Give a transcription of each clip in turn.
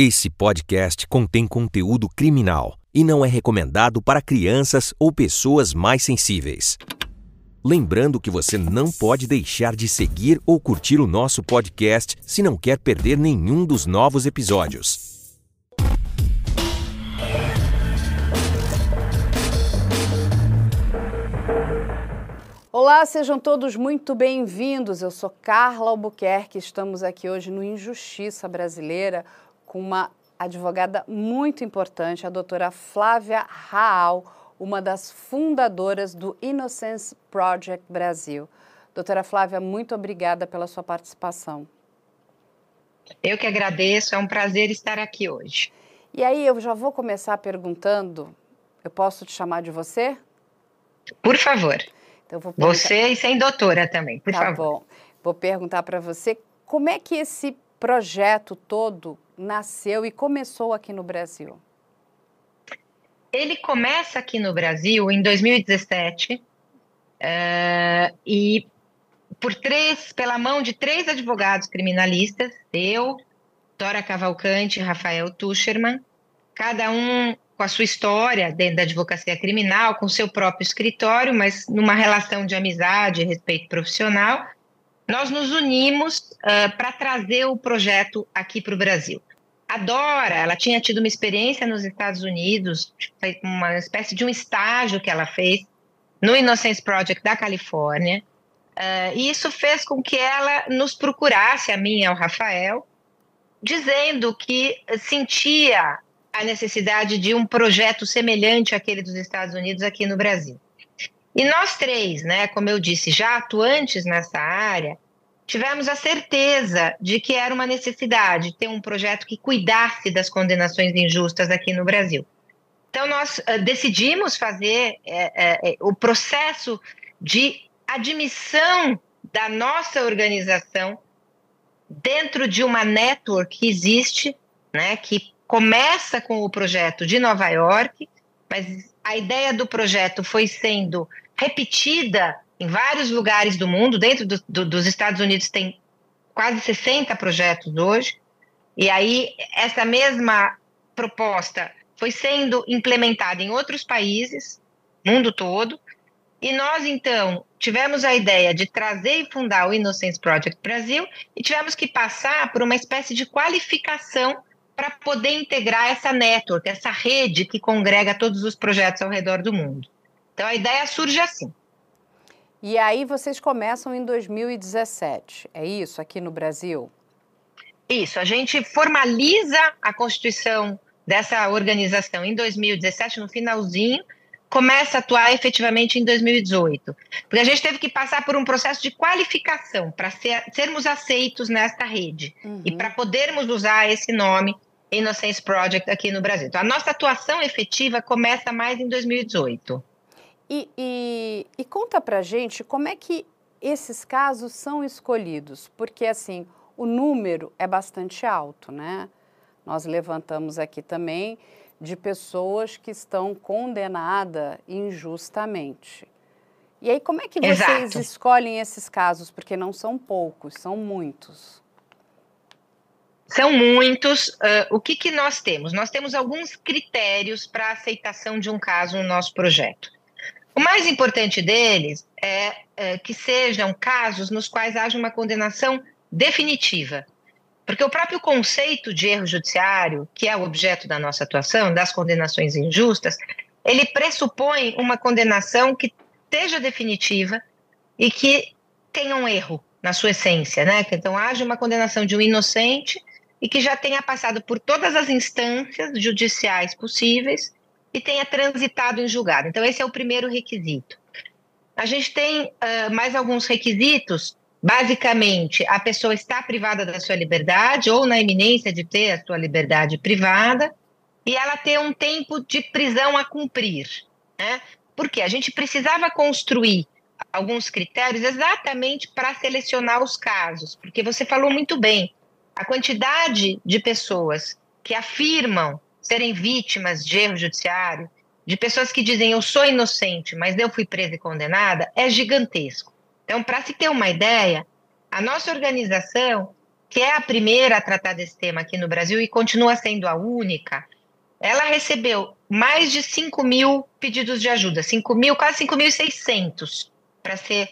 Esse podcast contém conteúdo criminal e não é recomendado para crianças ou pessoas mais sensíveis. Lembrando que você não pode deixar de seguir ou curtir o nosso podcast se não quer perder nenhum dos novos episódios. Olá, sejam todos muito bem-vindos. Eu sou Carla Albuquerque. Estamos aqui hoje no Injustiça Brasileira com uma advogada muito importante, a doutora Flávia Raal, uma das fundadoras do Innocence Project Brasil. Doutora Flávia, muito obrigada pela sua participação. Eu que agradeço, é um prazer estar aqui hoje. E aí, eu já vou começar perguntando: eu posso te chamar de você? Por favor. Então, você e sem doutora também, por tá favor. Tá bom. Vou perguntar para você como é que esse projeto todo nasceu e começou aqui no Brasil? Ele começa aqui no Brasil em 2017 uh, eh, e por três, pela mão de três advogados criminalistas, eu, Dora Cavalcante e Rafael Tuscherman, cada um com a sua história dentro da advocacia criminal, com seu próprio escritório, mas numa relação de amizade e respeito profissional, nós nos unimos uh, para trazer o projeto aqui para o Brasil. A Dora, ela tinha tido uma experiência nos Estados Unidos, uma espécie de um estágio que ela fez no Innocence Project da Califórnia, uh, e isso fez com que ela nos procurasse, a mim e ao Rafael, dizendo que sentia a necessidade de um projeto semelhante àquele dos Estados Unidos aqui no Brasil. E nós três, né, como eu disse, já atuantes nessa área, tivemos a certeza de que era uma necessidade ter um projeto que cuidasse das condenações injustas aqui no Brasil. Então, nós uh, decidimos fazer uh, uh, o processo de admissão da nossa organização dentro de uma network que existe, né, que começa com o projeto de Nova York, mas a ideia do projeto foi sendo repetida em vários lugares do mundo. Dentro do, do, dos Estados Unidos tem quase 60 projetos hoje. E aí, essa mesma proposta foi sendo implementada em outros países, mundo todo. E nós, então, tivemos a ideia de trazer e fundar o Innocence Project Brasil e tivemos que passar por uma espécie de qualificação para poder integrar essa network, essa rede que congrega todos os projetos ao redor do mundo. Então a ideia surge assim. E aí vocês começam em 2017, é isso, aqui no Brasil? Isso, a gente formaliza a constituição dessa organização em 2017, no finalzinho, começa a atuar efetivamente em 2018. Porque a gente teve que passar por um processo de qualificação para ser, sermos aceitos nesta rede uhum. e para podermos usar esse nome Innocence Project aqui no Brasil. Então, a nossa atuação efetiva começa mais em 2018. E, e, e conta pra gente como é que esses casos são escolhidos, porque assim, o número é bastante alto, né? Nós levantamos aqui também de pessoas que estão condenadas injustamente. E aí, como é que vocês Exato. escolhem esses casos? Porque não são poucos, são muitos. São muitos. Uh, o que, que nós temos? Nós temos alguns critérios para aceitação de um caso no nosso projeto. O mais importante deles é, é que sejam casos nos quais haja uma condenação definitiva. Porque o próprio conceito de erro judiciário, que é o objeto da nossa atuação, das condenações injustas, ele pressupõe uma condenação que seja definitiva e que tenha um erro na sua essência, né? Então haja uma condenação de um inocente e que já tenha passado por todas as instâncias judiciais possíveis e tenha transitado em julgado. Então, esse é o primeiro requisito. A gente tem uh, mais alguns requisitos. Basicamente, a pessoa está privada da sua liberdade ou na iminência de ter a sua liberdade privada e ela ter um tempo de prisão a cumprir. Né? Porque a gente precisava construir alguns critérios exatamente para selecionar os casos, porque você falou muito bem, a quantidade de pessoas que afirmam serem vítimas de erro judiciário, de pessoas que dizem eu sou inocente, mas eu fui presa e condenada, é gigantesco. Então, para se ter uma ideia, a nossa organização que é a primeira a tratar desse tema aqui no Brasil e continua sendo a única, ela recebeu mais de 5 mil pedidos de ajuda, 5 mil, quase 5.600, para ser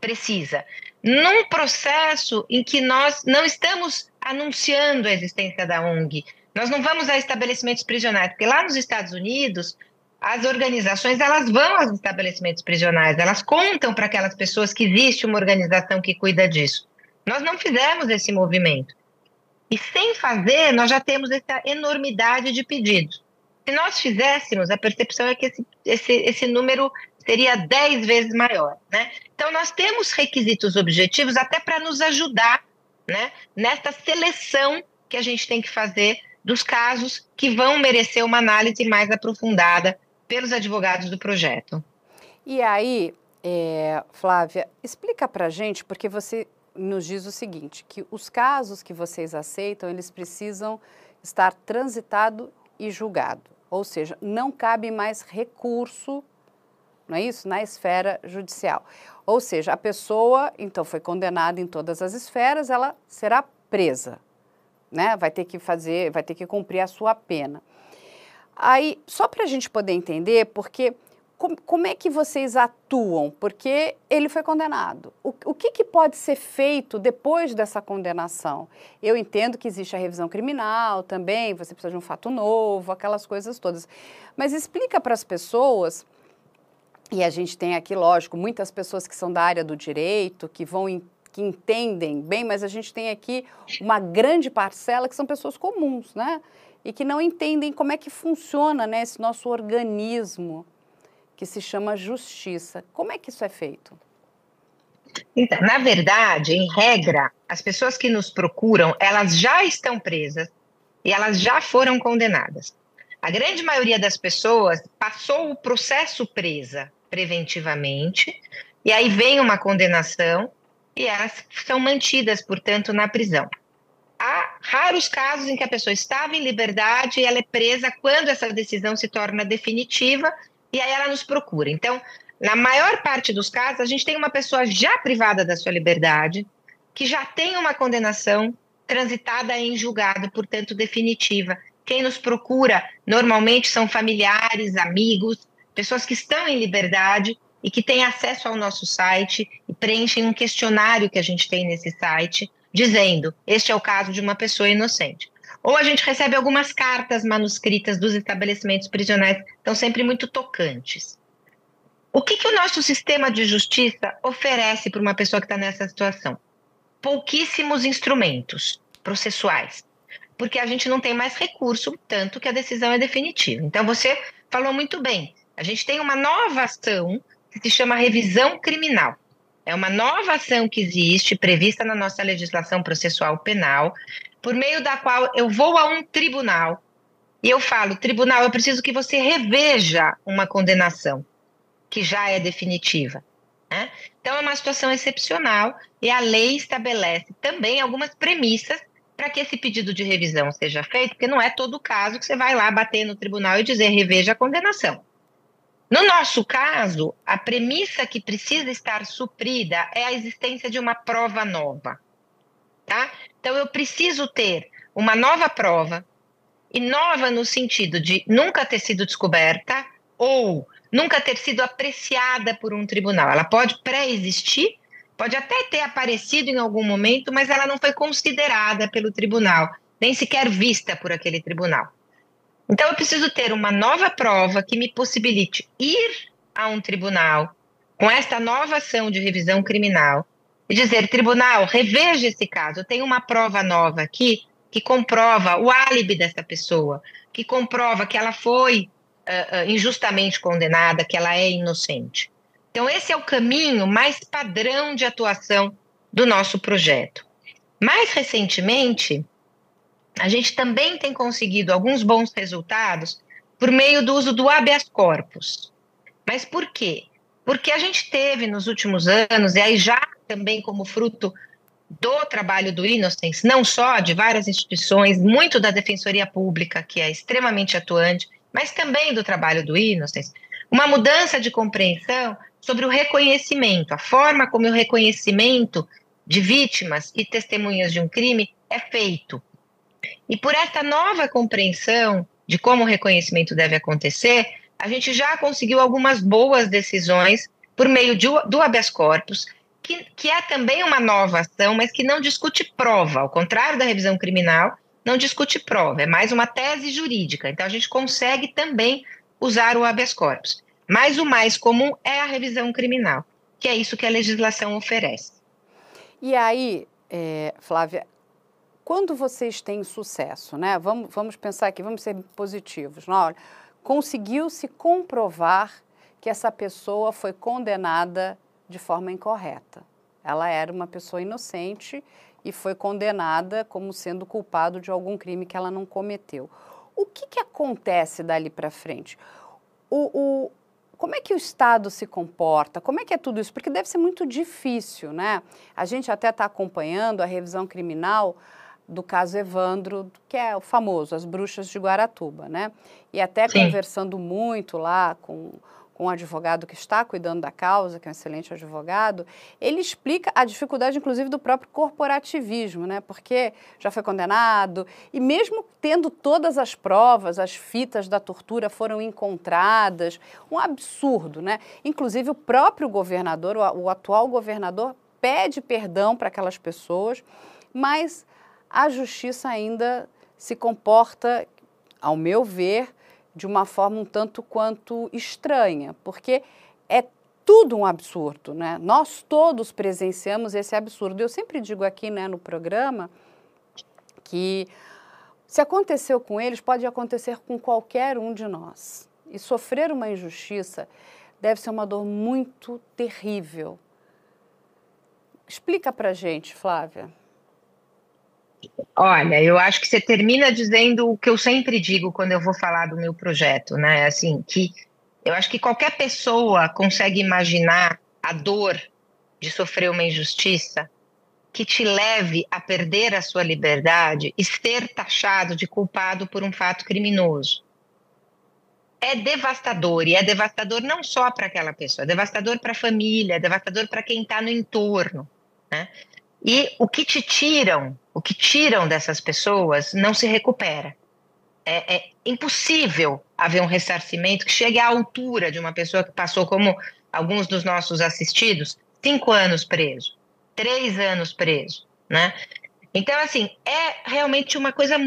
precisa, num processo em que nós não estamos anunciando a existência da ONG, nós não vamos a estabelecimentos prisionais, porque lá nos Estados Unidos as organizações elas vão aos estabelecimentos prisionais, elas contam para aquelas pessoas que existe uma organização que cuida disso. Nós não fizemos esse movimento. E sem fazer, nós já temos essa enormidade de pedidos. Se nós fizéssemos, a percepção é que esse, esse, esse número seria 10 vezes maior. Né? Então, nós temos requisitos objetivos até para nos ajudar né, nessa seleção que a gente tem que fazer dos casos que vão merecer uma análise mais aprofundada pelos advogados do projeto. E aí, é, Flávia, explica para gente, porque você nos diz o seguinte, que os casos que vocês aceitam, eles precisam estar transitado e julgado, ou seja, não cabe mais recurso, não é isso, na esfera judicial. Ou seja, a pessoa, então, foi condenada em todas as esferas, ela será presa, né? Vai ter que fazer, vai ter que cumprir a sua pena. Aí, só para a gente poder entender, porque como, como, é que vocês atuam? Porque ele foi condenado. O, o que, que, pode ser feito depois dessa condenação? Eu entendo que existe a revisão criminal também, você precisa de um fato novo, aquelas coisas todas. Mas explica para as pessoas, e a gente tem aqui, lógico, muitas pessoas que são da área do direito, que vão que entendem bem, mas a gente tem aqui uma grande parcela que são pessoas comuns, né? E que não entendem como é que funciona né, esse nosso organismo que se chama justiça. Como é que isso é feito? Então, na verdade, em regra, as pessoas que nos procuram, elas já estão presas e elas já foram condenadas. A grande maioria das pessoas passou o processo presa preventivamente, e aí vem uma condenação, e elas são mantidas, portanto, na prisão. Há raros casos em que a pessoa estava em liberdade e ela é presa quando essa decisão se torna definitiva e aí ela nos procura. Então, na maior parte dos casos, a gente tem uma pessoa já privada da sua liberdade, que já tem uma condenação transitada em julgado, portanto, definitiva. Quem nos procura normalmente são familiares, amigos, pessoas que estão em liberdade e que têm acesso ao nosso site e preenchem um questionário que a gente tem nesse site, dizendo: este é o caso de uma pessoa inocente. Ou a gente recebe algumas cartas manuscritas dos estabelecimentos prisionais, estão sempre muito tocantes. O que, que o nosso sistema de justiça oferece para uma pessoa que está nessa situação? Pouquíssimos instrumentos processuais, porque a gente não tem mais recurso, tanto que a decisão é definitiva. Então, você falou muito bem. A gente tem uma nova ação que se chama revisão criminal. É uma nova ação que existe, prevista na nossa legislação processual penal, por meio da qual eu vou a um tribunal e eu falo: tribunal, eu preciso que você reveja uma condenação que já é definitiva. Né? Então, é uma situação excepcional e a lei estabelece também algumas premissas para que esse pedido de revisão seja feito, porque não é todo caso que você vai lá bater no tribunal e dizer reveja a condenação. No nosso caso, a premissa que precisa estar suprida é a existência de uma prova nova. Tá? Então, eu preciso ter uma nova prova, e nova no sentido de nunca ter sido descoberta ou nunca ter sido apreciada por um tribunal. Ela pode pré-existir, pode até ter aparecido em algum momento, mas ela não foi considerada pelo tribunal, nem sequer vista por aquele tribunal. Então, eu preciso ter uma nova prova que me possibilite ir a um tribunal com esta nova ação de revisão criminal e dizer: tribunal, reveja esse caso. Eu tenho uma prova nova aqui que comprova o álibi dessa pessoa, que comprova que ela foi uh, injustamente condenada, que ela é inocente. Então, esse é o caminho mais padrão de atuação do nosso projeto. Mais recentemente, a gente também tem conseguido alguns bons resultados por meio do uso do habeas corpus. Mas por quê? Porque a gente teve nos últimos anos, e aí já também como fruto do trabalho do Innocence, não só de várias instituições, muito da Defensoria Pública, que é extremamente atuante, mas também do trabalho do Innocence, uma mudança de compreensão sobre o reconhecimento, a forma como o reconhecimento de vítimas e testemunhas de um crime é feito. E por essa nova compreensão de como o reconhecimento deve acontecer, a gente já conseguiu algumas boas decisões por meio de, do habeas corpus, que, que é também uma nova ação, mas que não discute prova, ao contrário da revisão criminal, não discute prova, é mais uma tese jurídica. Então a gente consegue também usar o habeas corpus. Mas o mais comum é a revisão criminal, que é isso que a legislação oferece. E aí, é, Flávia, quando vocês têm sucesso, né? Vamos, vamos pensar aqui, vamos ser positivos. Não, olha, conseguiu-se comprovar que essa pessoa foi condenada de forma incorreta. Ela era uma pessoa inocente e foi condenada como sendo culpado de algum crime que ela não cometeu. O que, que acontece dali para frente? O, o, como é que o Estado se comporta? Como é que é tudo isso? Porque deve ser muito difícil, né? A gente até está acompanhando a revisão criminal do caso Evandro, que é o famoso, as bruxas de Guaratuba, né? E até Sim. conversando muito lá com com um advogado que está cuidando da causa, que é um excelente advogado, ele explica a dificuldade, inclusive, do próprio corporativismo, né? Porque já foi condenado e mesmo tendo todas as provas, as fitas da tortura foram encontradas, um absurdo, né? Inclusive o próprio governador, o, o atual governador, pede perdão para aquelas pessoas, mas a justiça ainda se comporta, ao meu ver, de uma forma um tanto quanto estranha, porque é tudo um absurdo, né? Nós todos presenciamos esse absurdo. Eu sempre digo aqui, né, no programa, que se aconteceu com eles, pode acontecer com qualquer um de nós. E sofrer uma injustiça deve ser uma dor muito terrível. Explica pra gente, Flávia. Olha, eu acho que você termina dizendo o que eu sempre digo quando eu vou falar do meu projeto, né? Assim, que eu acho que qualquer pessoa consegue imaginar a dor de sofrer uma injustiça que te leve a perder a sua liberdade e ser taxado de culpado por um fato criminoso. É devastador, e é devastador não só para aquela pessoa, é devastador para a família, é devastador para quem está no entorno. Né? E o que te tiram, o que tiram dessas pessoas não se recupera. É, é, impossível haver um ressarcimento que chegue à altura de uma pessoa que passou, como alguns dos nossos assistidos, cinco anos preso, três anos preso, né? Então, assim, é realmente uma coisa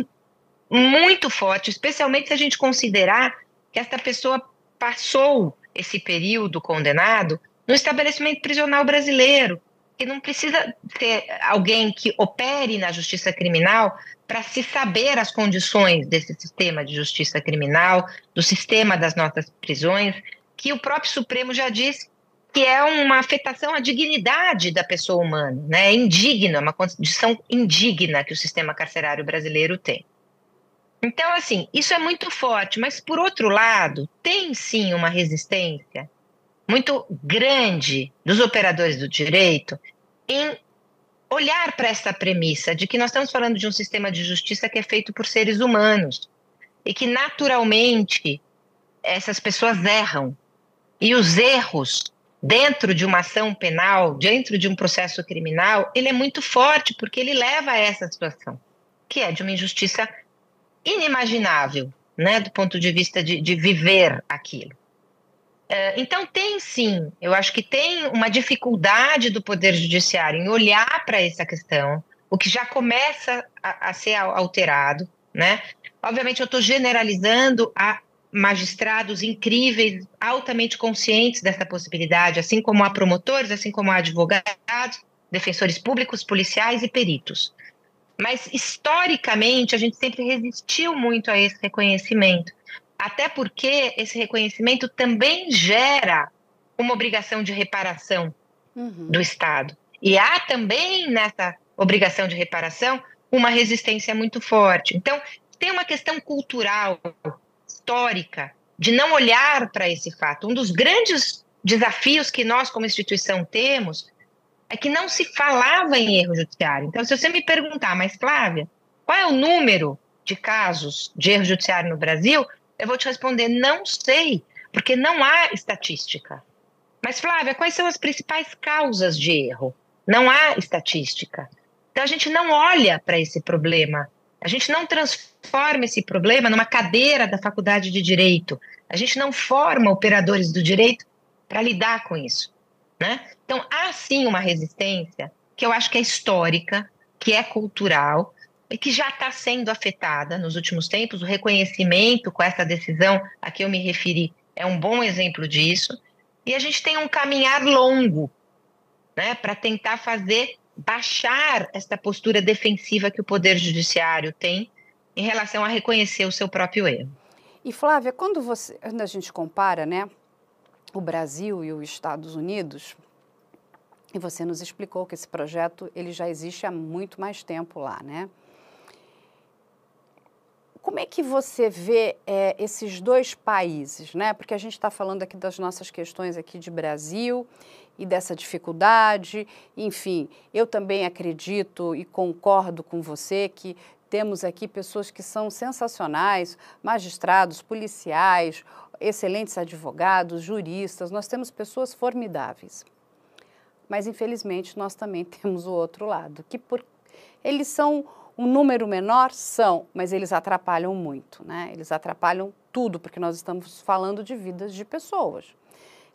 muito forte, especialmente se a gente considerar que essa pessoa passou esse período condenado no estabelecimento prisional brasileiro, que não precisa ter alguém que opere na justiça criminal para se saber as condições desse sistema de justiça criminal, do sistema das nossas prisões, que o próprio Supremo já disse que é uma afetação à dignidade da pessoa humana, né? É indigna, uma condição indigna que o sistema carcerário brasileiro tem. Então, assim, isso é muito forte, mas por outro lado, tem sim uma resistência muito grande dos operadores do direito em olhar para essa premissa de que nós estamos falando de um sistema de justiça que é feito por seres humanos e que naturalmente essas pessoas erram. E os erros dentro de uma ação penal, dentro de um processo criminal, ele é muito forte porque ele leva a essa situação, que é de uma injustiça inimaginável, né, do ponto de vista de, de viver aquilo. É, então, tem sim, eu acho que tem uma dificuldade do Poder Judiciário em olhar para essa questão, o que já começa a, a ser alterado, né? Obviamente, eu estou generalizando a magistrados incríveis, altamente conscientes dessa possibilidade, assim como há promotores, assim como há advogados, defensores públicos, policiais e peritos. Mas, historicamente, a gente sempre resistiu muito a esse reconhecimento. Até porque esse reconhecimento também gera uma obrigação de reparação uhum. do Estado. E há também nessa obrigação de reparação uma resistência muito forte. Então, tem uma questão cultural, histórica, de não olhar para esse fato. Um dos grandes desafios que nós, como instituição, temos é que não se falava em erro judiciário. Então, se você me perguntar, mas Flávia, qual é o número de casos de erro judiciário no Brasil? Eu vou te responder, não sei, porque não há estatística. Mas, Flávia, quais são as principais causas de erro? não há estatística. Então a gente não olha para esse problema, a gente não transforma esse problema numa cadeira da faculdade de direito, a gente não forma operadores do direito para lidar com isso. Né? Então há sim uma resistência que eu acho que é histórica, que é cultural que já está sendo afetada nos últimos tempos. O reconhecimento com essa decisão a que eu me referi é um bom exemplo disso. E a gente tem um caminhar longo né, para tentar fazer baixar esta postura defensiva que o Poder Judiciário tem em relação a reconhecer o seu próprio erro. E Flávia, quando, você, quando a gente compara né, o Brasil e os Estados Unidos, e você nos explicou que esse projeto ele já existe há muito mais tempo lá, né? Como é que você vê é, esses dois países, né? Porque a gente está falando aqui das nossas questões aqui de Brasil e dessa dificuldade. Enfim, eu também acredito e concordo com você que temos aqui pessoas que são sensacionais, magistrados, policiais, excelentes advogados, juristas. Nós temos pessoas formidáveis. Mas infelizmente nós também temos o outro lado, que por eles são um número menor? São, mas eles atrapalham muito, né? Eles atrapalham tudo, porque nós estamos falando de vidas de pessoas.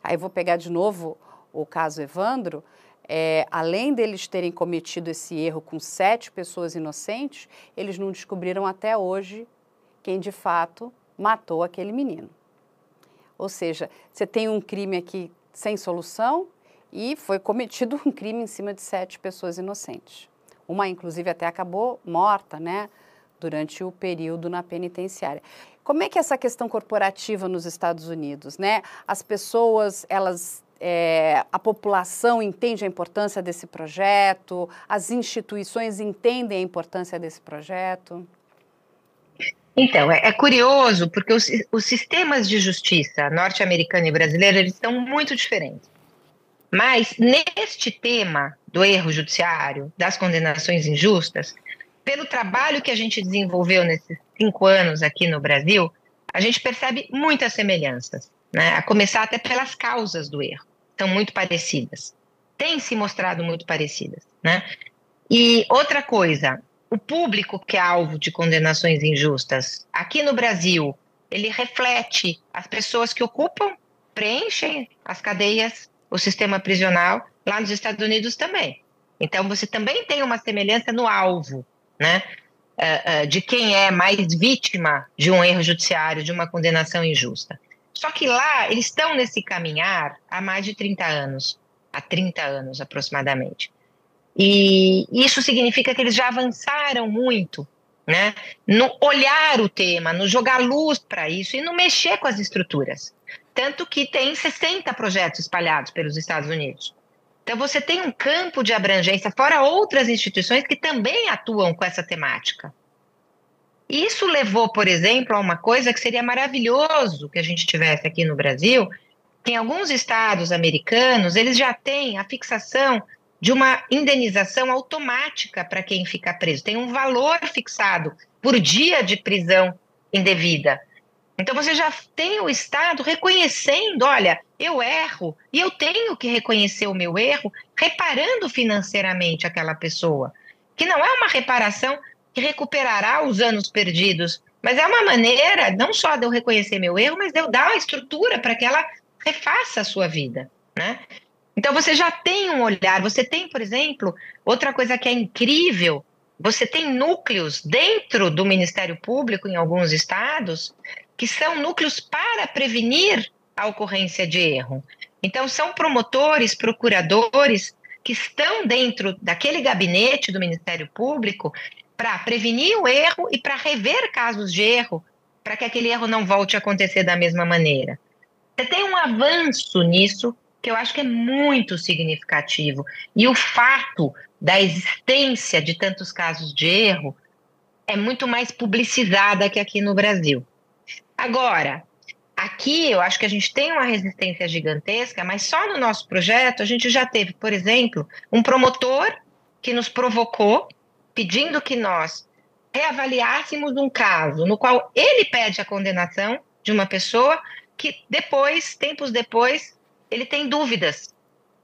Aí vou pegar de novo o caso Evandro. É, além deles terem cometido esse erro com sete pessoas inocentes, eles não descobriram até hoje quem de fato matou aquele menino. Ou seja, você tem um crime aqui sem solução e foi cometido um crime em cima de sete pessoas inocentes. Uma, inclusive, até acabou morta, né? Durante o período na penitenciária. Como é que é essa questão corporativa nos Estados Unidos, né? As pessoas, elas é, a população entende a importância desse projeto, as instituições entendem a importância desse projeto? Então, é, é curioso, porque os, os, sistemas de justiça norte-americano e brasileiro eles são muito diferentes. Mas, neste tema, do erro judiciário, das condenações injustas, pelo trabalho que a gente desenvolveu nesses cinco anos aqui no Brasil, a gente percebe muitas semelhanças, né? a começar até pelas causas do erro, são muito parecidas, têm se mostrado muito parecidas. Né? E outra coisa, o público que é alvo de condenações injustas aqui no Brasil, ele reflete as pessoas que ocupam, preenchem as cadeias, o sistema prisional lá nos Estados Unidos também. Então, você também tem uma semelhança no alvo, né? Uh, uh, de quem é mais vítima de um erro judiciário, de uma condenação injusta. Só que lá, eles estão nesse caminhar há mais de 30 anos, há 30 anos aproximadamente. E isso significa que eles já avançaram muito, né? No olhar o tema, no jogar luz para isso e no mexer com as estruturas. Tanto que tem 60 projetos espalhados pelos Estados Unidos. Então, você tem um campo de abrangência, fora outras instituições que também atuam com essa temática. Isso levou, por exemplo, a uma coisa que seria maravilhoso que a gente tivesse aqui no Brasil. Em alguns estados americanos, eles já têm a fixação de uma indenização automática para quem fica preso. Tem um valor fixado por dia de prisão indevida. Então você já tem o Estado reconhecendo, olha, eu erro e eu tenho que reconhecer o meu erro, reparando financeiramente aquela pessoa, que não é uma reparação que recuperará os anos perdidos, mas é uma maneira não só de eu reconhecer meu erro, mas de eu dar uma estrutura para que ela refaça a sua vida, né? Então você já tem um olhar, você tem, por exemplo, outra coisa que é incrível, você tem núcleos dentro do Ministério Público em alguns estados que são núcleos para prevenir a ocorrência de erro. Então, são promotores, procuradores que estão dentro daquele gabinete do Ministério Público para prevenir o erro e para rever casos de erro, para que aquele erro não volte a acontecer da mesma maneira. Você tem um avanço nisso que eu acho que é muito significativo. E o fato da existência de tantos casos de erro é muito mais publicizada que aqui no Brasil. Agora, aqui eu acho que a gente tem uma resistência gigantesca, mas só no nosso projeto a gente já teve, por exemplo, um promotor que nos provocou pedindo que nós reavaliássemos um caso no qual ele pede a condenação de uma pessoa que depois, tempos depois, ele tem dúvidas.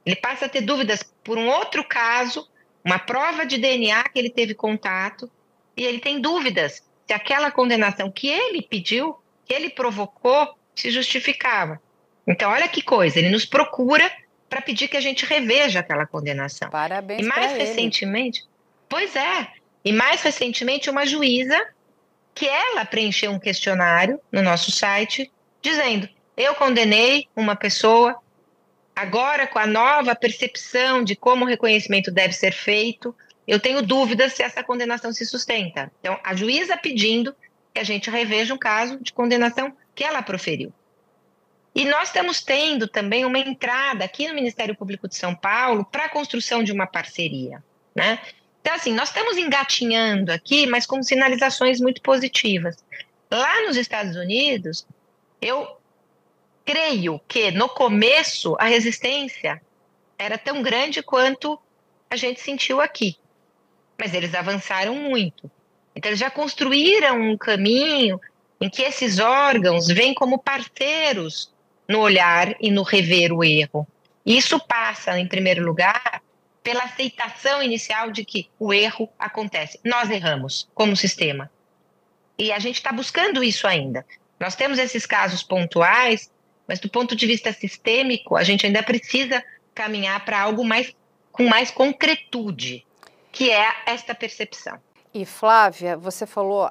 Ele passa a ter dúvidas por um outro caso, uma prova de DNA que ele teve contato, e ele tem dúvidas se aquela condenação que ele pediu, que ele provocou, se justificava. Então, olha que coisa, ele nos procura para pedir que a gente reveja aquela condenação. Parabéns. E mais recentemente, ele. pois é, e mais recentemente uma juíza que ela preencheu um questionário no nosso site dizendo: "Eu condenei uma pessoa agora com a nova percepção de como o reconhecimento deve ser feito, eu tenho dúvidas se essa condenação se sustenta". Então, a juíza pedindo que a gente reveja um caso de condenação que ela proferiu. E nós estamos tendo também uma entrada aqui no Ministério Público de São Paulo para a construção de uma parceria, né? Então, assim, nós estamos engatinhando aqui, mas com sinalizações muito positivas. Lá nos Estados Unidos, eu creio que no começo a resistência era tão grande quanto a gente sentiu aqui. Mas eles avançaram muito. Então, eles já construíram um caminho em que esses órgãos vêm como parceiros no olhar e no rever o erro. Isso passa, em primeiro lugar, pela aceitação inicial de que o erro acontece. Nós erramos como sistema. E a gente está buscando isso ainda. Nós temos esses casos pontuais, mas do ponto de vista sistêmico, a gente ainda precisa caminhar para algo mais com mais concretude, que é esta percepção. E Flávia, você falou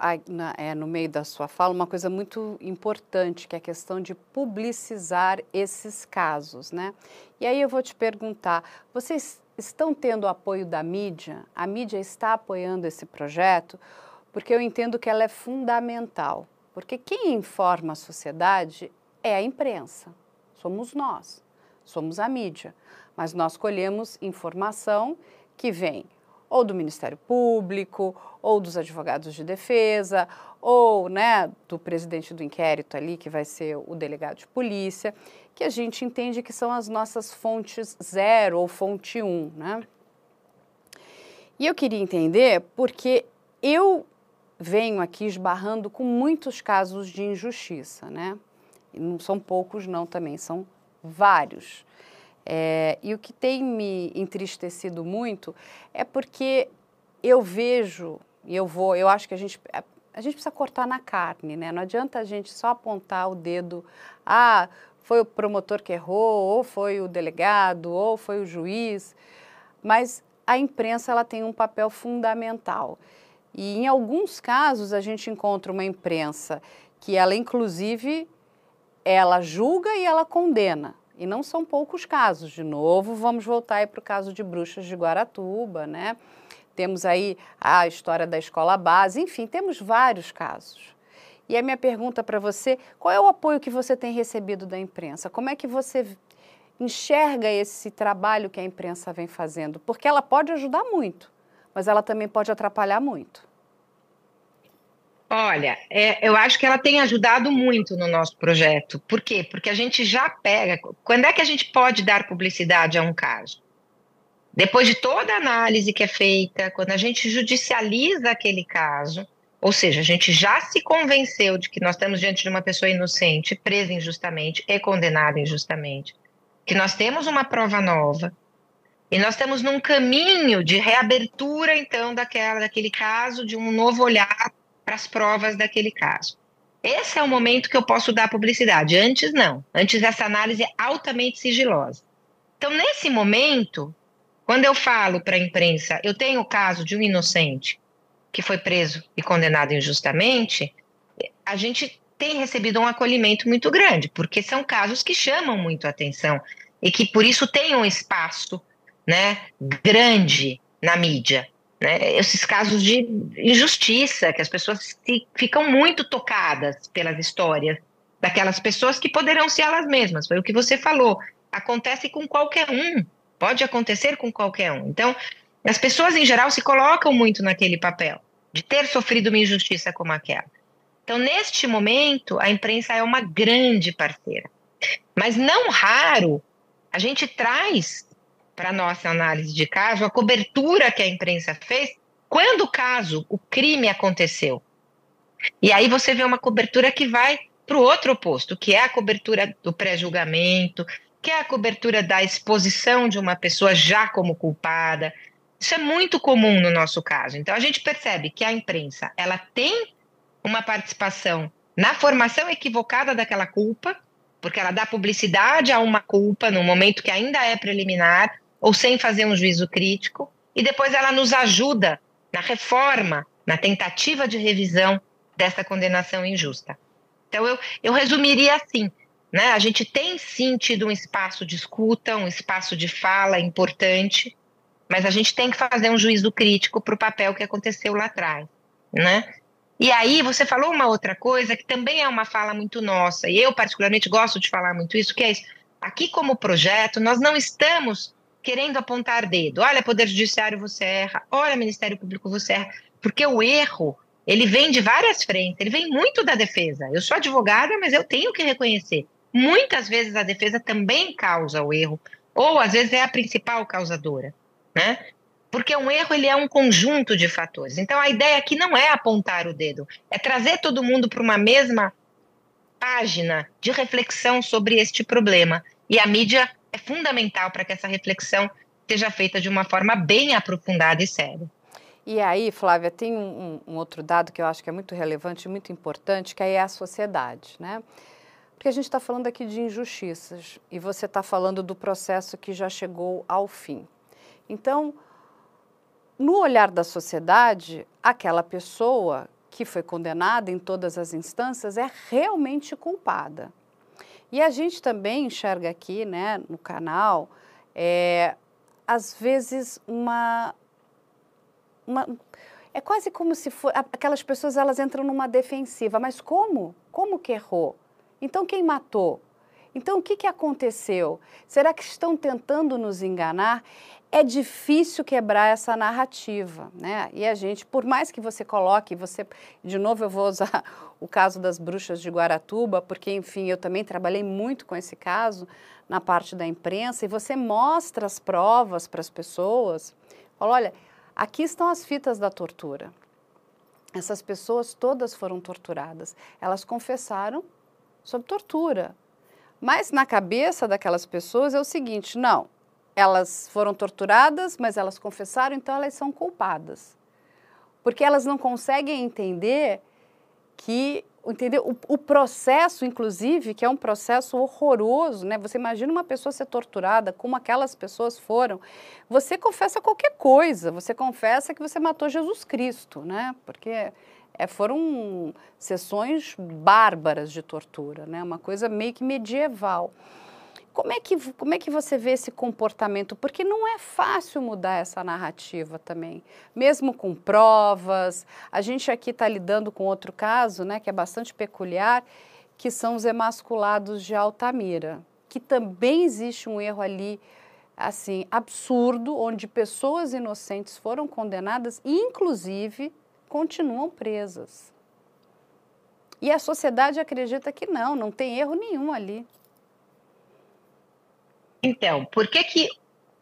é, no meio da sua fala uma coisa muito importante, que é a questão de publicizar esses casos, né? E aí eu vou te perguntar, vocês estão tendo apoio da mídia? A mídia está apoiando esse projeto? Porque eu entendo que ela é fundamental. Porque quem informa a sociedade é a imprensa, somos nós, somos a mídia. Mas nós colhemos informação que vem ou do Ministério Público, ou dos advogados de defesa, ou né, do presidente do inquérito ali, que vai ser o delegado de polícia, que a gente entende que são as nossas fontes zero ou fonte um, né? E eu queria entender porque eu venho aqui esbarrando com muitos casos de injustiça, né? E não são poucos não também, são vários. É, e o que tem me entristecido muito é porque eu vejo, e eu vou, eu acho que a gente, a gente precisa cortar na carne, né? Não adianta a gente só apontar o dedo, ah, foi o promotor que errou, ou foi o delegado, ou foi o juiz, mas a imprensa ela tem um papel fundamental. E em alguns casos a gente encontra uma imprensa que ela inclusive ela julga e ela condena. E não são poucos casos. De novo, vamos voltar para o caso de Bruxas de Guaratuba, né? Temos aí a história da escola base, enfim, temos vários casos. E a minha pergunta para você, qual é o apoio que você tem recebido da imprensa? Como é que você enxerga esse trabalho que a imprensa vem fazendo? Porque ela pode ajudar muito, mas ela também pode atrapalhar muito. Olha, é, eu acho que ela tem ajudado muito no nosso projeto. Por quê? Porque a gente já pega. Quando é que a gente pode dar publicidade a um caso? Depois de toda a análise que é feita, quando a gente judicializa aquele caso, ou seja, a gente já se convenceu de que nós estamos diante de uma pessoa inocente, presa injustamente e condenada injustamente, que nós temos uma prova nova, e nós estamos num caminho de reabertura, então, daquela, daquele caso, de um novo olhar para as provas daquele caso. Esse é o momento que eu posso dar publicidade. Antes, não. Antes, essa análise é altamente sigilosa. Então, nesse momento, quando eu falo para a imprensa, eu tenho o caso de um inocente que foi preso e condenado injustamente, a gente tem recebido um acolhimento muito grande, porque são casos que chamam muito a atenção e que por isso têm um espaço né, grande na mídia. Né, esses casos de injustiça, que as pessoas ficam muito tocadas pelas histórias daquelas pessoas que poderão ser elas mesmas. Foi o que você falou. Acontece com qualquer um, pode acontecer com qualquer um. Então, as pessoas em geral se colocam muito naquele papel de ter sofrido uma injustiça como aquela. Então, neste momento, a imprensa é uma grande parceira. Mas não raro, a gente traz para nossa análise de caso, a cobertura que a imprensa fez quando o caso, o crime aconteceu. E aí você vê uma cobertura que vai para o outro oposto, que é a cobertura do pré-julgamento, que é a cobertura da exposição de uma pessoa já como culpada. Isso é muito comum no nosso caso. Então a gente percebe que a imprensa, ela tem uma participação na formação equivocada daquela culpa, porque ela dá publicidade a uma culpa no momento que ainda é preliminar ou sem fazer um juízo crítico, e depois ela nos ajuda na reforma, na tentativa de revisão dessa condenação injusta. Então eu, eu resumiria assim, né? A gente tem sim tido um espaço de escuta, um espaço de fala importante, mas a gente tem que fazer um juízo crítico para o papel que aconteceu lá atrás, né? E aí você falou uma outra coisa que também é uma fala muito nossa, e eu particularmente gosto de falar muito isso, que é isso. Aqui como projeto, nós não estamos querendo apontar dedo. Olha, Poder Judiciário, você erra. Olha, Ministério Público, você erra. Porque o erro, ele vem de várias frentes, ele vem muito da defesa. Eu sou advogada, mas eu tenho que reconhecer. Muitas vezes a defesa também causa o erro, ou às vezes é a principal causadora, né? Porque um erro ele é um conjunto de fatores. Então a ideia aqui não é apontar o dedo, é trazer todo mundo para uma mesma página de reflexão sobre este problema. E a mídia é fundamental para que essa reflexão seja feita de uma forma bem aprofundada e séria. E aí, Flávia, tem um, um, outro dado que eu acho que é muito relevante e muito importante, que aí é a sociedade, né? Porque a gente está falando aqui de injustiças e você está falando do processo que já chegou ao fim. Então, no olhar da sociedade, aquela pessoa que foi condenada em todas as instâncias é realmente culpada. E a gente também enxerga aqui, né, no canal, é, às vezes uma, uma é quase como se for aquelas pessoas elas entram numa defensiva, mas como? Como que errou? Então quem matou? Então o que, que aconteceu? Será que estão tentando nos enganar? É difícil quebrar essa narrativa, né? E a gente, por mais que você coloque, você, de novo eu vou usar o caso das bruxas de Guaratuba, porque enfim, eu também trabalhei muito com esse caso na parte da imprensa e você mostra as provas para as pessoas. Fala, olha, aqui estão as fitas da tortura. Essas pessoas todas foram torturadas. Elas confessaram sob tortura. Mas na cabeça daquelas pessoas é o seguinte, não, elas foram torturadas, mas elas confessaram, então elas são culpadas. Porque elas não conseguem entender que entendeu? O, o, processo, inclusive, que é um processo horroroso, né? Você imagina uma pessoa ser torturada como aquelas pessoas foram. Você confessa qualquer coisa, você confessa que você matou Jesus Cristo, né? Porque é, foram sessões bárbaras de tortura, né? Uma coisa meio que medieval. Como é, que, como é que você vê esse comportamento? Porque não é fácil mudar essa narrativa também, mesmo com provas. A gente aqui está lidando com outro caso, né, que é bastante peculiar, que são os emasculados de Altamira, que também existe um erro ali, assim, absurdo, onde pessoas inocentes foram condenadas e, inclusive, continuam presas. E a sociedade acredita que não, não tem erro nenhum ali. Então, por que, que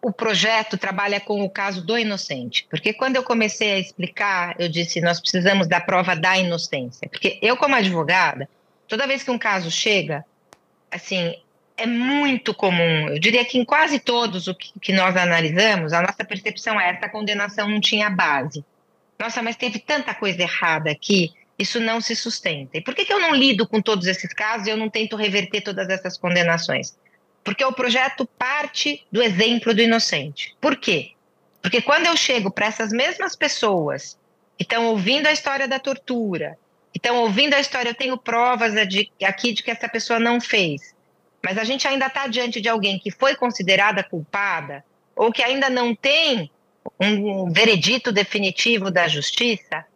o projeto trabalha com o caso do inocente? Porque quando eu comecei a explicar, eu disse: nós precisamos da prova da inocência. Porque eu, como advogada, toda vez que um caso chega, assim, é muito comum, eu diria que em quase todos o que, que nós analisamos, a nossa percepção é essa condenação não tinha base. Nossa, mas teve tanta coisa errada aqui, isso não se sustenta. E por que, que eu não lido com todos esses casos e eu não tento reverter todas essas condenações? Porque o projeto parte do exemplo do inocente. Por quê? Porque quando eu chego para essas mesmas pessoas que estão ouvindo a história da tortura, estão ouvindo a história, eu tenho provas de, aqui de que essa pessoa não fez, mas a gente ainda está diante de alguém que foi considerada culpada ou que ainda não tem um veredito definitivo da justiça,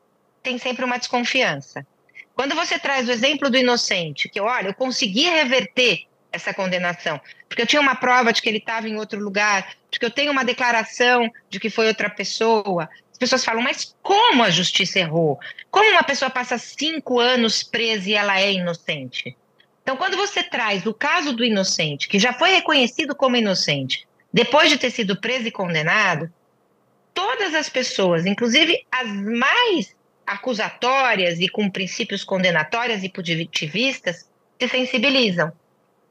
tem sempre uma desconfiança. Quando você traz o exemplo do inocente, que olha, eu consegui reverter essa condenação. Porque eu tinha uma prova de que ele estava em outro lugar, de que eu tenho uma declaração de que foi outra pessoa. As pessoas falam, mas como a justiça errou? Como uma pessoa passa cinco anos presa e ela é inocente? Então, quando você traz o caso do inocente, que já foi reconhecido como inocente, depois de ter sido preso e condenado, todas as pessoas, inclusive as mais acusatórias e com princípios condenatórias e positivistas, se sensibilizam.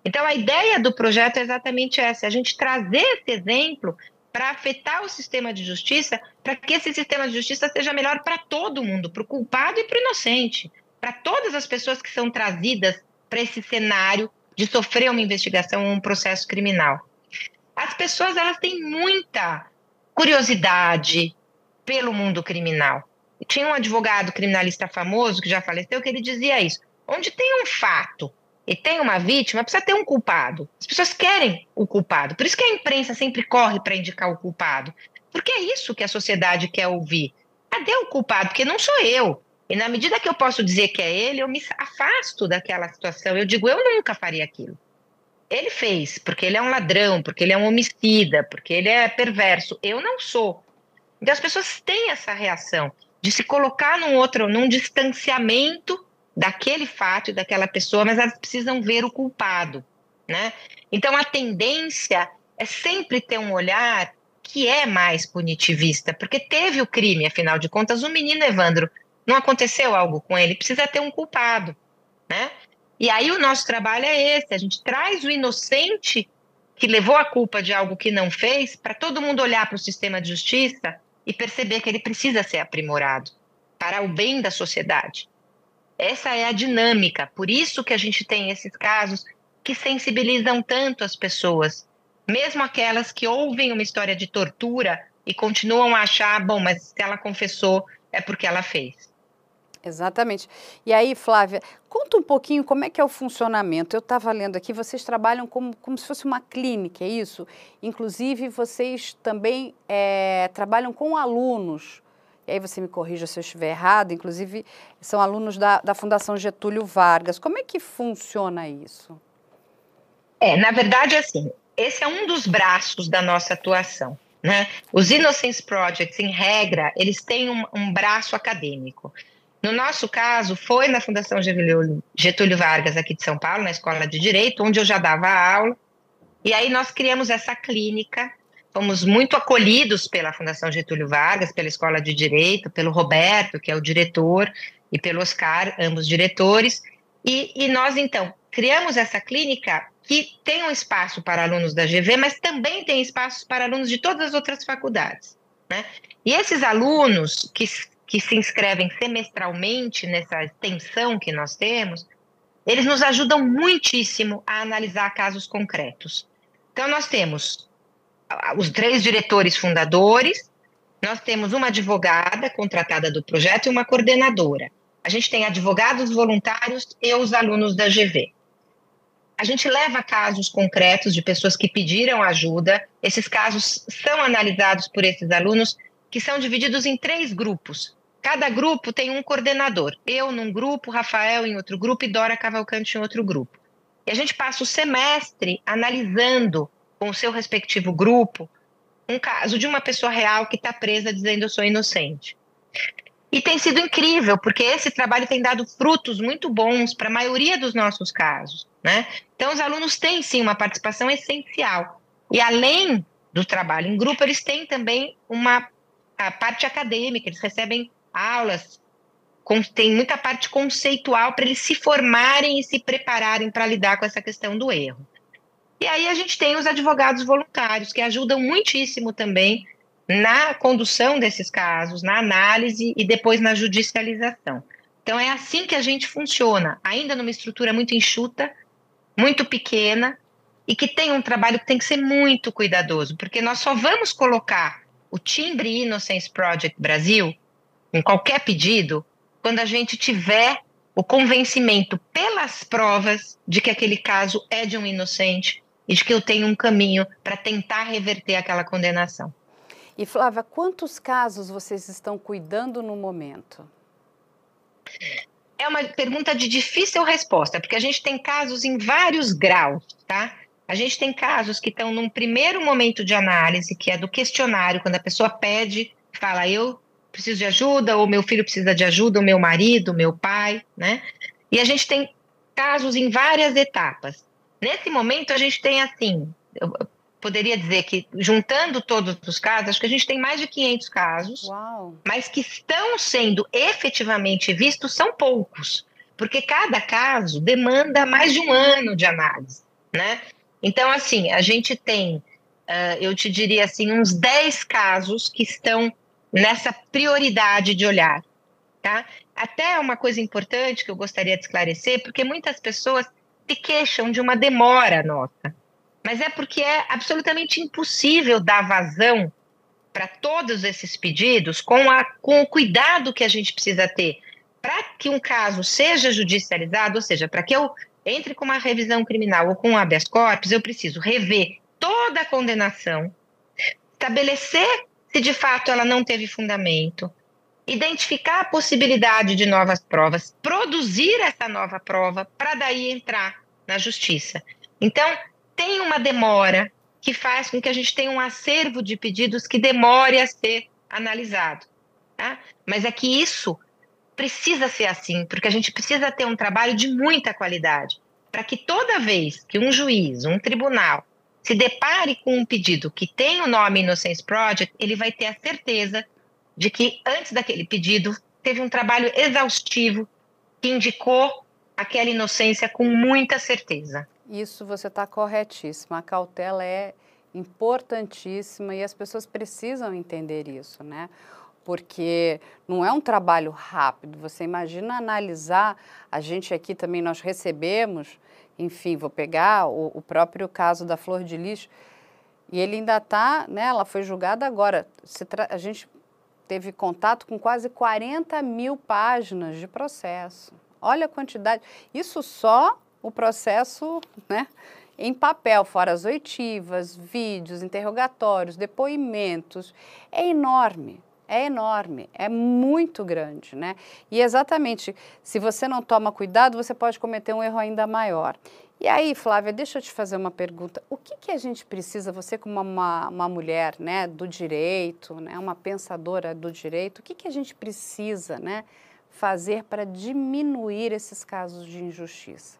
Então, a ideia do projeto é exatamente essa: a gente trazer esse exemplo para afetar o sistema de justiça, para que esse sistema de justiça seja melhor para todo mundo, para o culpado e para o inocente, para todas as pessoas que são trazidas para esse cenário de sofrer uma investigação ou um processo criminal. As pessoas elas têm muita curiosidade pelo mundo criminal. Tinha um advogado criminalista famoso que já faleceu que ele dizia isso: onde tem um fato e tem uma vítima, precisa ter um culpado. As pessoas querem o culpado. Por isso que a imprensa sempre corre para indicar o culpado. Porque é isso que a sociedade quer ouvir. Cadê o culpado? Porque não sou eu. E na medida que eu posso dizer que é ele, eu me afasto daquela situação. Eu digo, eu nunca faria aquilo. Ele fez, porque ele é um ladrão, porque ele é um homicida, porque ele é perverso. Eu não sou. Então as pessoas têm essa reação de se colocar num outro, num distanciamento daquele fato e daquela pessoa, mas elas precisam ver o culpado, né? Então a tendência é sempre ter um olhar que é mais punitivista, porque teve o crime, afinal de contas, o menino Evandro não aconteceu algo com ele, precisa ter um culpado, né? E aí o nosso trabalho é esse, a gente traz o inocente que levou a culpa de algo que não fez, para todo mundo olhar para o sistema de justiça e perceber que ele precisa ser aprimorado para o bem da sociedade. Essa é a dinâmica. Por isso que a gente tem esses casos que sensibilizam tanto as pessoas, mesmo aquelas que ouvem uma história de tortura e continuam a achar, bom, mas se ela confessou é porque ela fez. Exatamente. E aí, Flávia, conta um pouquinho como é que é o funcionamento. Eu estava lendo aqui, vocês trabalham como, como se fosse uma clínica, é isso? Inclusive, vocês também é, trabalham com alunos e aí você me corrija se eu estiver errado, inclusive são alunos da, da Fundação Getúlio Vargas. Como é que funciona isso? É, na verdade, assim, esse é um dos braços da nossa atuação. Né? Os Innocence Projects, em regra, eles têm um, um braço acadêmico. No nosso caso, foi na Fundação Getúlio, Vargas, aqui de São Paulo, na Escola de Direito, onde eu já dava aula. E aí nós criamos essa clínica fomos muito acolhidos pela Fundação Getúlio Vargas, pela Escola de Direito, pelo Roberto, que é o diretor, e pelo Oscar, ambos diretores. E, e nós, então, criamos essa clínica que tem um espaço para alunos da GV, mas também tem espaços para alunos de todas as outras faculdades. Né? E esses alunos que, que se inscrevem semestralmente nessa extensão que nós temos, eles nos ajudam muitíssimo a analisar casos concretos. Então, nós temos os três diretores fundadores, nós temos uma advogada contratada do projeto e uma coordenadora. A gente tem advogados voluntários e os alunos da GV. A gente leva casos concretos de pessoas que pediram ajuda. Esses casos são analisados por esses alunos, que são divididos em três grupos. Cada grupo tem um coordenador. Eu num grupo, Rafael em outro grupo e Dora Cavalcante em outro grupo. E a gente passa o semestre analisando com o seu respectivo grupo um caso de uma pessoa real que está presa dizendo eu sou inocente. E tem sido incrível, porque esse trabalho tem dado frutos muito bons para a maioria dos nossos casos. Né? Então, os alunos têm sim uma participação essencial. E além do trabalho em grupo, eles têm também uma parte acadêmica, eles recebem aulas, com, tem muita parte conceitual para eles se formarem e se prepararem para lidar com essa questão do erro. E aí a gente tem os advogados voluntários, que ajudam muitíssimo também na condução desses casos, na análise e depois na judicialização. Então é assim que a gente funciona, ainda numa estrutura muito enxuta, muito pequena e que tem um trabalho que tem que ser muito cuidadoso, porque nós só vamos colocar o timbre Innocence Project Brasil em qualquer pedido quando a gente tiver o convencimento pelas provas de que aquele caso é de um inocente e de que eu tenho um caminho para tentar reverter aquela condenação. E Flávia, quantos casos vocês estão cuidando no momento? É uma pergunta de difícil resposta, porque a gente tem casos em vários graus, tá? A gente tem casos que estão num primeiro momento de análise, que é do questionário, quando a pessoa pede, fala, eu preciso de ajuda, ou meu filho precisa de ajuda, o meu marido, meu pai, né? E a gente tem casos em várias etapas. Nesse momento, a gente tem assim, eu poderia dizer que, juntando todos os casos, acho que a gente tem mais de 500 casos, Uau. mas que estão sendo efetivamente vistos são poucos, porque cada caso demanda mais de um ano de análise. né? Então, assim, a gente tem, uh, eu te diria assim, uns 10 casos que estão nessa prioridade de olhar, tá? Até uma coisa importante que eu gostaria de esclarecer, porque muitas pessoas se queixam de uma demora nossa, mas é porque é absolutamente impossível dar vazão para todos esses pedidos com, a, com o cuidado que a gente precisa ter para que um caso seja judicializado, ou seja, para que eu entre com uma revisão criminal ou com um habeas corpus, eu preciso rever toda a condenação, estabelecer se de fato ela não teve fundamento, identificar a possibilidade de novas provas, produzir essa nova prova para daí entrar na justiça. Então, tem uma demora que faz com que a gente tenha um acervo de pedidos que demore a ser analisado. Tá? Mas é que isso precisa ser assim, porque a gente precisa ter um trabalho de muita qualidade, para que toda vez que um juiz, um tribunal, se depare com um pedido que tem o nome Innocence Project, ele vai ter a certeza de que antes daquele pedido teve um trabalho exaustivo que indicou aquela inocência com muita certeza. Isso você está corretíssima. A cautela é importantíssima e as pessoas precisam entender isso, né? porque não é um trabalho rápido. Você imagina analisar, a gente aqui também nós recebemos, enfim, vou pegar o, o próprio caso da Flor de Lis, e ele ainda está, né, ela foi julgada agora. a gente teve contato com quase 40 mil páginas de processo. Olha a quantidade. Isso só o processo, né? Em papel, fora as oitivas, vídeos, interrogatórios, depoimentos. É enorme é enorme, é muito grande, né? E exatamente, se você não toma cuidado, você pode cometer um erro ainda maior. E aí, Flávia, deixa eu te fazer uma pergunta. O que, que a gente precisa, você como uma, uma mulher né, do direito, né, uma pensadora do direito, o que, que a gente precisa né, fazer para diminuir esses casos de injustiça?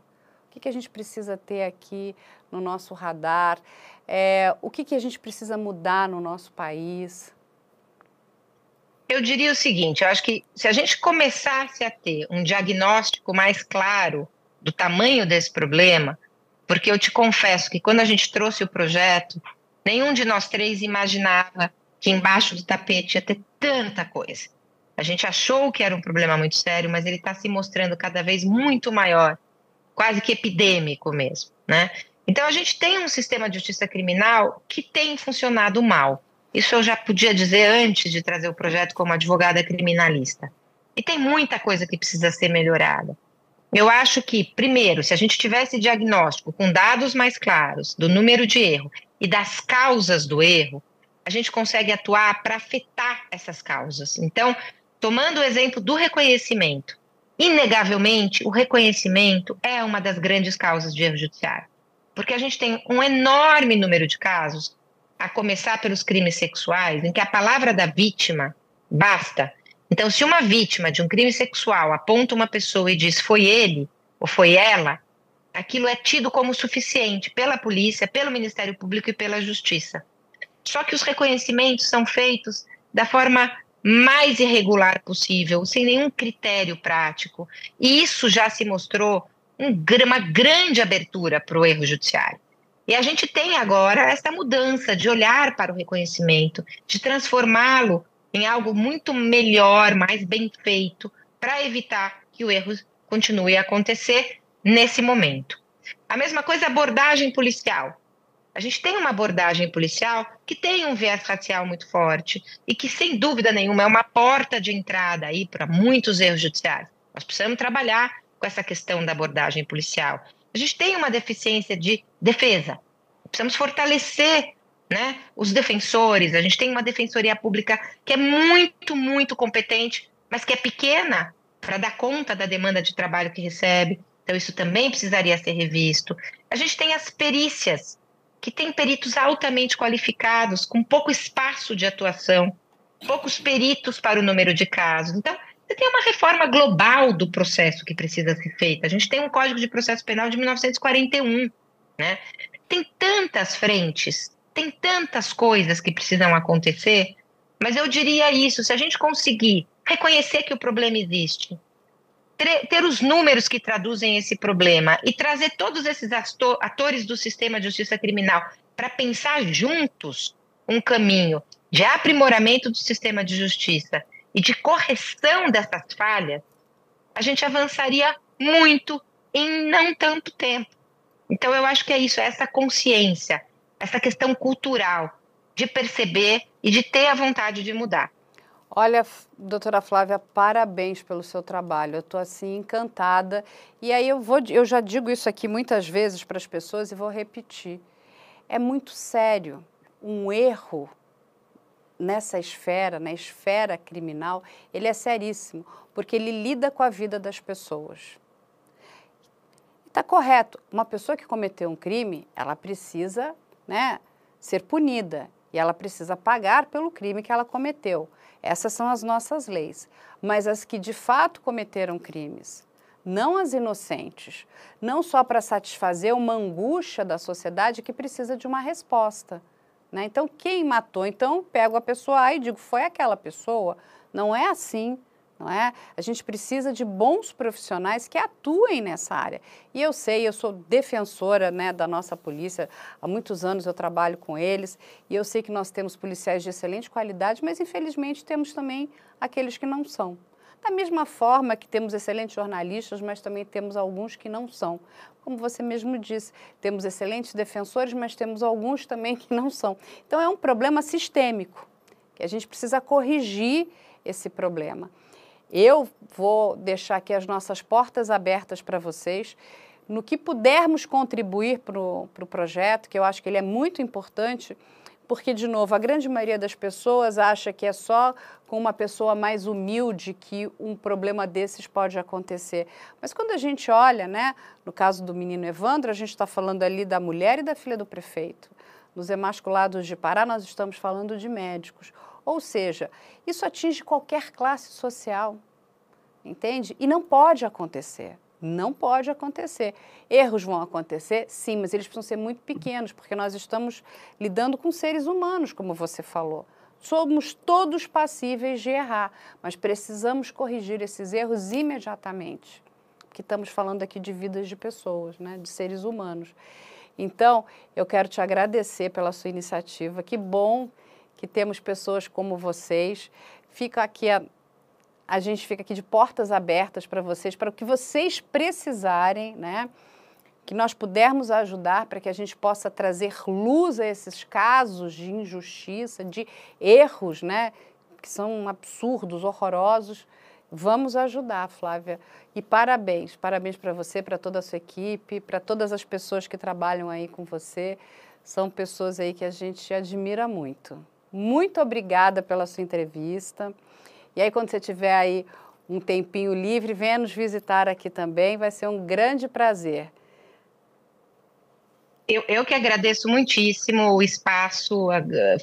O que, que a gente precisa ter aqui no nosso radar? É, o que, que a gente precisa mudar no nosso país? Eu diria o seguinte: eu acho que se a gente começasse a ter um diagnóstico mais claro do tamanho desse problema, porque eu te confesso que quando a gente trouxe o projeto, nenhum de nós três imaginava que embaixo do tapete ia ter tanta coisa. A gente achou que era um problema muito sério, mas ele está se mostrando cada vez muito maior, quase que epidêmico mesmo, né? Então a gente tem um sistema de justiça criminal que tem funcionado mal. Isso eu já podia dizer antes de trazer o projeto como advogada criminalista. E tem muita coisa que precisa ser melhorada. Eu acho que, primeiro, se a gente tivesse diagnóstico com dados mais claros do número de erro e das causas do erro, a gente consegue atuar para afetar essas causas. Então, tomando o exemplo do reconhecimento, inegavelmente, o reconhecimento é uma das grandes causas de erro judiciário. Porque a gente tem um enorme número de casos a começar pelos crimes sexuais, em que a palavra da vítima basta. Então, se uma vítima de um crime sexual aponta uma pessoa e diz foi ele ou foi ela, aquilo é tido como suficiente pela polícia, pelo Ministério Público e pela Justiça. Só que os reconhecimentos são feitos da forma mais irregular possível, sem nenhum critério prático. E isso já se mostrou um, uma grande abertura para o erro judiciário. E a gente tem agora essa mudança de olhar para o reconhecimento, de transformá-lo em algo muito melhor, mais bem feito, para evitar que o erro continue a acontecer nesse momento. A mesma coisa abordagem policial. A gente tem uma abordagem policial que tem um viés racial muito forte e que, sem dúvida nenhuma, é uma porta de entrada aí para muitos erros judiciais. Nós precisamos trabalhar com essa questão da abordagem policial. A gente tem uma deficiência de defesa. Precisamos fortalecer né, os defensores. A gente tem uma defensoria pública que é muito, muito competente, mas que é pequena para dar conta da demanda de trabalho que recebe. Então, isso também precisaria ser revisto. A gente tem as perícias, que tem peritos altamente qualificados, com pouco espaço de atuação, poucos peritos para o número de casos. Então, você tem uma reforma global do processo que precisa ser feita. A gente tem um Código de Processo Penal de 1941, né? Tem tantas frentes, tem tantas coisas que precisam acontecer, mas eu diria isso: se a gente conseguir reconhecer que o problema existe, ter os números que traduzem esse problema e trazer todos esses atores do sistema de justiça criminal para pensar juntos um caminho de aprimoramento do sistema de justiça e de correção dessas falhas, a gente avançaria muito em não tanto tempo. Então, eu acho que é isso, é essa consciência, essa questão cultural de perceber e de ter a vontade de mudar. Olha, doutora Flávia, parabéns pelo seu trabalho. Eu estou assim encantada. E aí eu vou, eu já digo isso aqui muitas vezes para as pessoas e vou repetir. É muito sério um erro nessa esfera, na esfera criminal, ele é seríssimo, porque ele lida com a vida das pessoas. Está correto. Uma pessoa que cometeu um crime, ela precisa né, ser punida e ela precisa pagar pelo crime que ela cometeu. Essas são as nossas leis. Mas as que de fato cometeram crimes, não as inocentes, não só para satisfazer uma angústia da sociedade que precisa de uma resposta. Né? Então, quem matou? Então, pego a pessoa A e digo, foi aquela pessoa. Não é assim não é? A gente precisa de bons profissionais que atuem nessa área. E eu sei, eu sou defensora né, da nossa polícia, há muitos anos eu trabalho com eles, e eu sei que nós temos policiais de excelente qualidade, mas infelizmente temos também aqueles que não são. Da mesma forma que temos excelentes jornalistas, mas também temos alguns que não são. Como você mesmo disse, temos excelentes defensores, mas temos alguns também que não são. Então é um problema sistêmico, que a gente precisa corrigir esse problema. Eu vou deixar aqui as nossas portas abertas para vocês. No que pudermos contribuir para o pro projeto, que eu acho que ele é muito importante, porque, de novo, a grande maioria das pessoas acha que é só com uma pessoa mais humilde que um problema desses pode acontecer. Mas quando a gente olha, né, no caso do menino Evandro, a gente está falando ali da mulher e da filha do prefeito. Nos emasculados de Pará, nós estamos falando de médicos. Ou seja, isso atinge qualquer classe social, entende? E não pode acontecer. Não pode acontecer. Erros vão acontecer, sim, mas eles precisam ser muito pequenos, porque nós estamos lidando com seres humanos, como você falou. Somos todos passíveis de errar, mas precisamos corrigir esses erros imediatamente, porque estamos falando aqui de vidas de pessoas, né, de seres humanos. Então, eu quero te agradecer pela sua iniciativa. Que bom que temos pessoas como vocês. Fica aqui a, a gente fica aqui de portas abertas para vocês, para o que vocês precisarem, né? Que nós pudermos ajudar para que a gente possa trazer luz a esses casos de injustiça, de erros, né? Que são absurdos, horrorosos. Vamos ajudar, Flávia. E parabéns, parabéns para você, para toda a sua equipe, para todas as pessoas que trabalham aí com você. São pessoas aí que a gente admira muito. Muito obrigada pela sua entrevista. E aí, quando você tiver aí um tempinho livre, venha nos visitar aqui também, vai ser um grande prazer. Eu, eu que agradeço muitíssimo o espaço,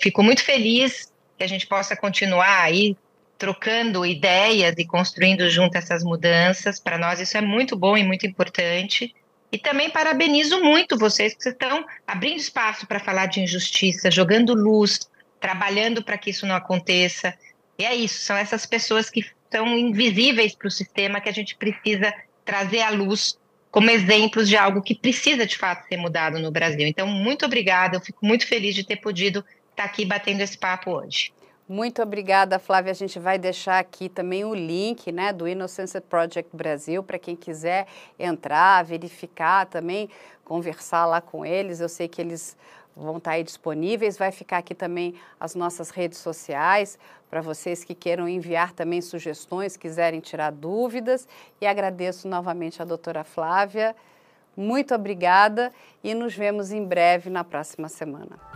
fico muito feliz que a gente possa continuar aí trocando ideias e construindo junto essas mudanças. Para nós isso é muito bom e muito importante. E também parabenizo muito vocês que estão abrindo espaço para falar de injustiça, jogando luz trabalhando para que isso não aconteça. E é isso, são essas pessoas que são invisíveis para o sistema que a gente precisa trazer à luz como exemplos de algo que precisa de fato ser mudado no Brasil. Então, muito obrigada, eu fico muito feliz de ter podido estar aqui batendo esse papo hoje. Muito obrigada, Flávia. A gente vai deixar aqui também o link né, do Innocence Project Brasil para quem quiser entrar, verificar também, conversar lá com eles. Eu sei que eles vão estar aí disponíveis. Vai ficar aqui também as nossas redes sociais para vocês que queiram enviar também sugestões, quiserem tirar dúvidas. E agradeço novamente a doutora Flávia. Muito obrigada e nos vemos em breve na próxima semana.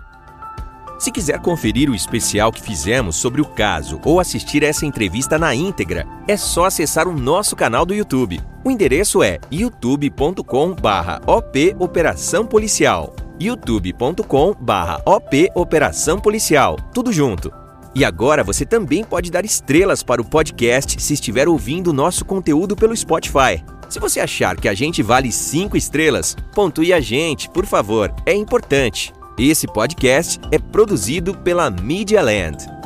Se quiser conferir o especial que fizemos sobre o caso ou assistir essa entrevista na íntegra, é só acessar o nosso canal do YouTube. O endereço é youtube.com/op Operação Policial youtube.com/barra op Operação Policial. Tudo junto. E agora você também pode dar estrelas para o podcast se estiver ouvindo o nosso conteúdo pelo Spotify. Se você achar que a gente vale cinco estrelas, pontue a gente, por favor, é importante. Esse podcast é produzido pela Media Land.